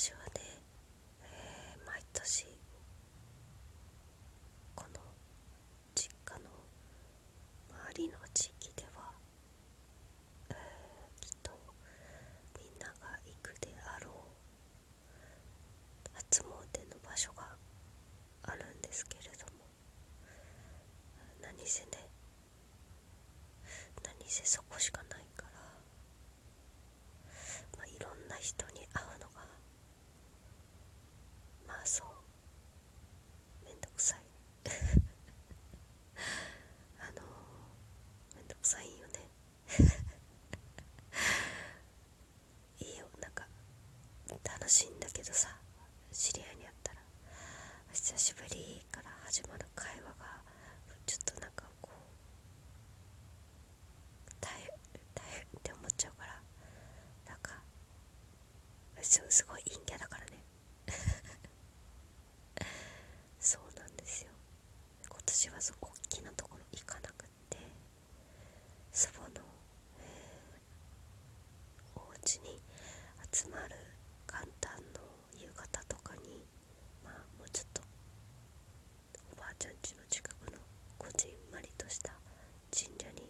私はね、えー、毎年この実家の周りの地域では、えー、きっとみんなが行くであろう初詣の場所があるんですけれども何せね何せそこしかないしぶりから始まる会話がちょっとなんかこう大変大変って思っちゃうからなんかすすごい陰キャだからね。そうなんですよ。今年はそこ大きなところ行かなくって祖母のお家に集まる団地の近くのこじんまりとした神社に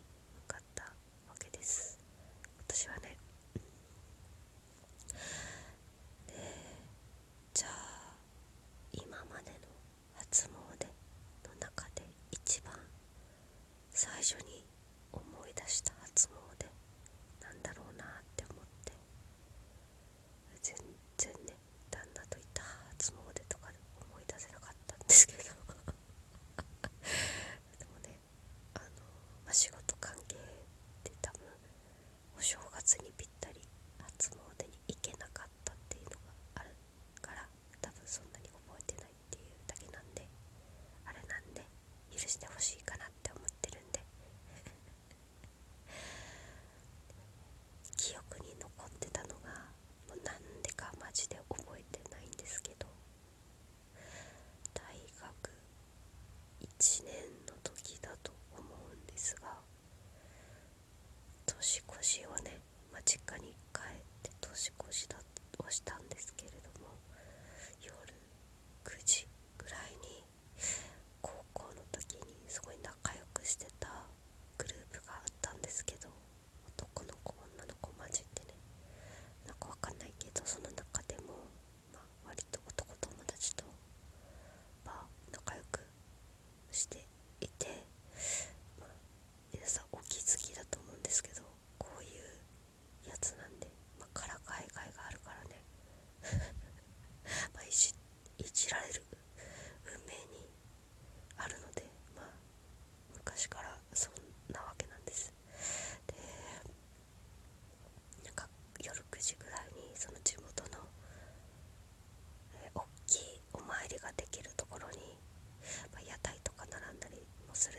не пить.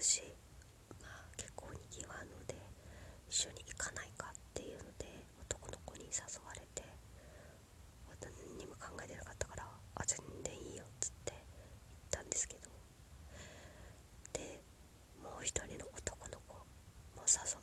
し、まあ、結構にぎわうので一緒に行かないかっていうので男の子に誘われて何も考えてなかったから「あ全然いいよ」っつって行ったんですけど。でもう一人の男の子も誘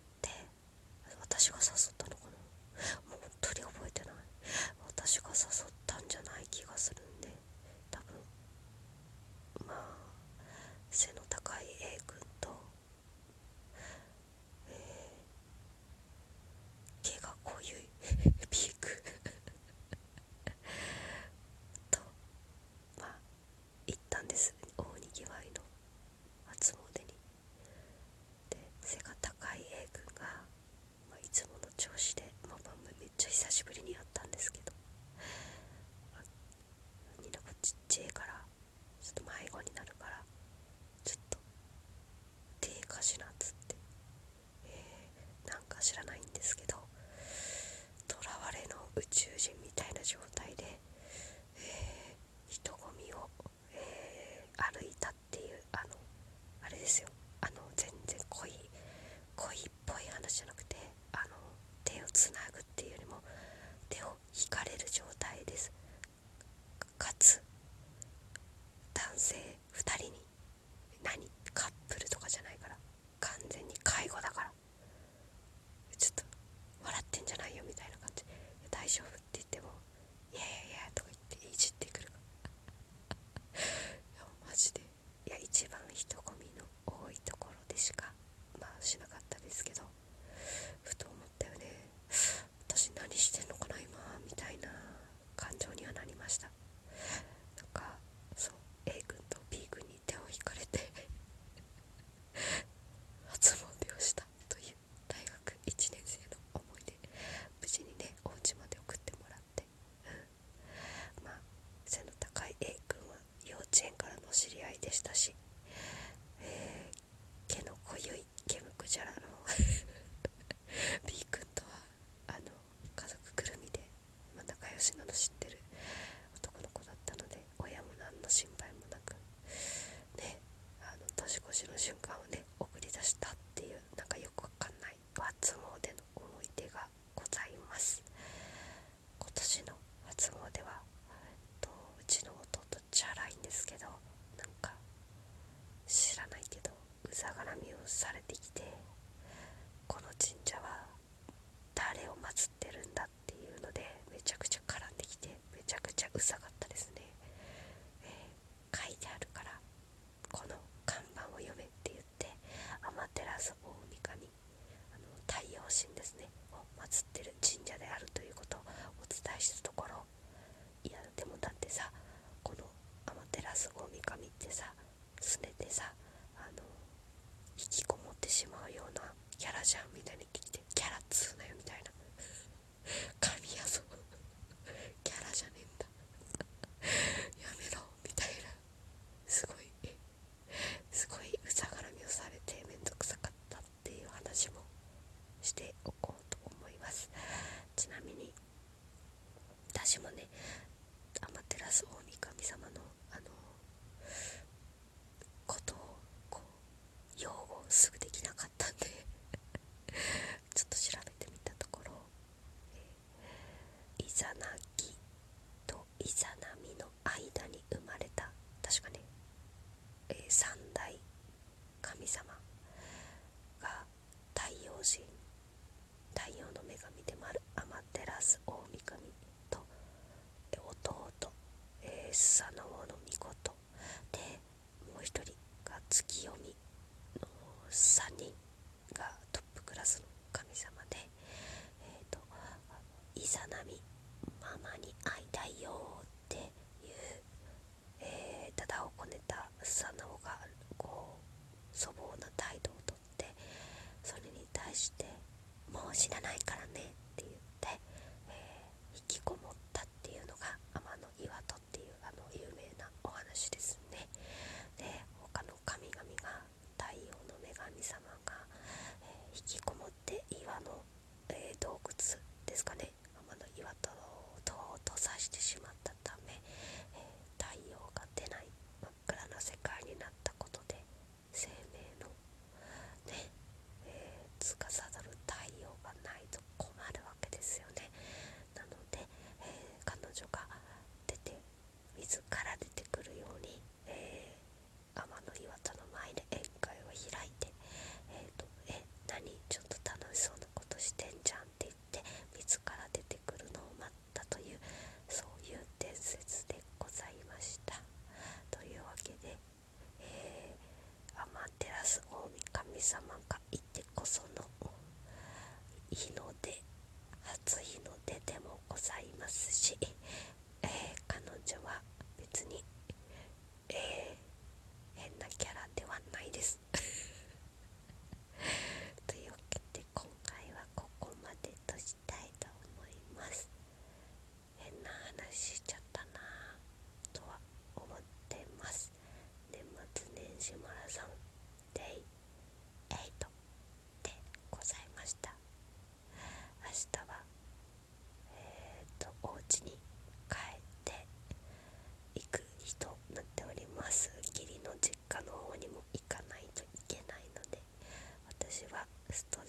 されてさのもの見事でもう一人が月読みの3人がトップクラスの神様でえっ、ー、と「いざなみママに会いたいよ」っていう、えー、ただをこねたさなおがこう粗暴な態度をとってそれに対して「もう死なないからね」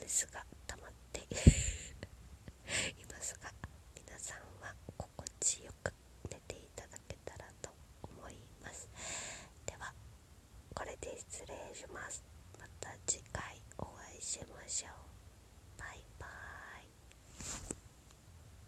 スが溜まって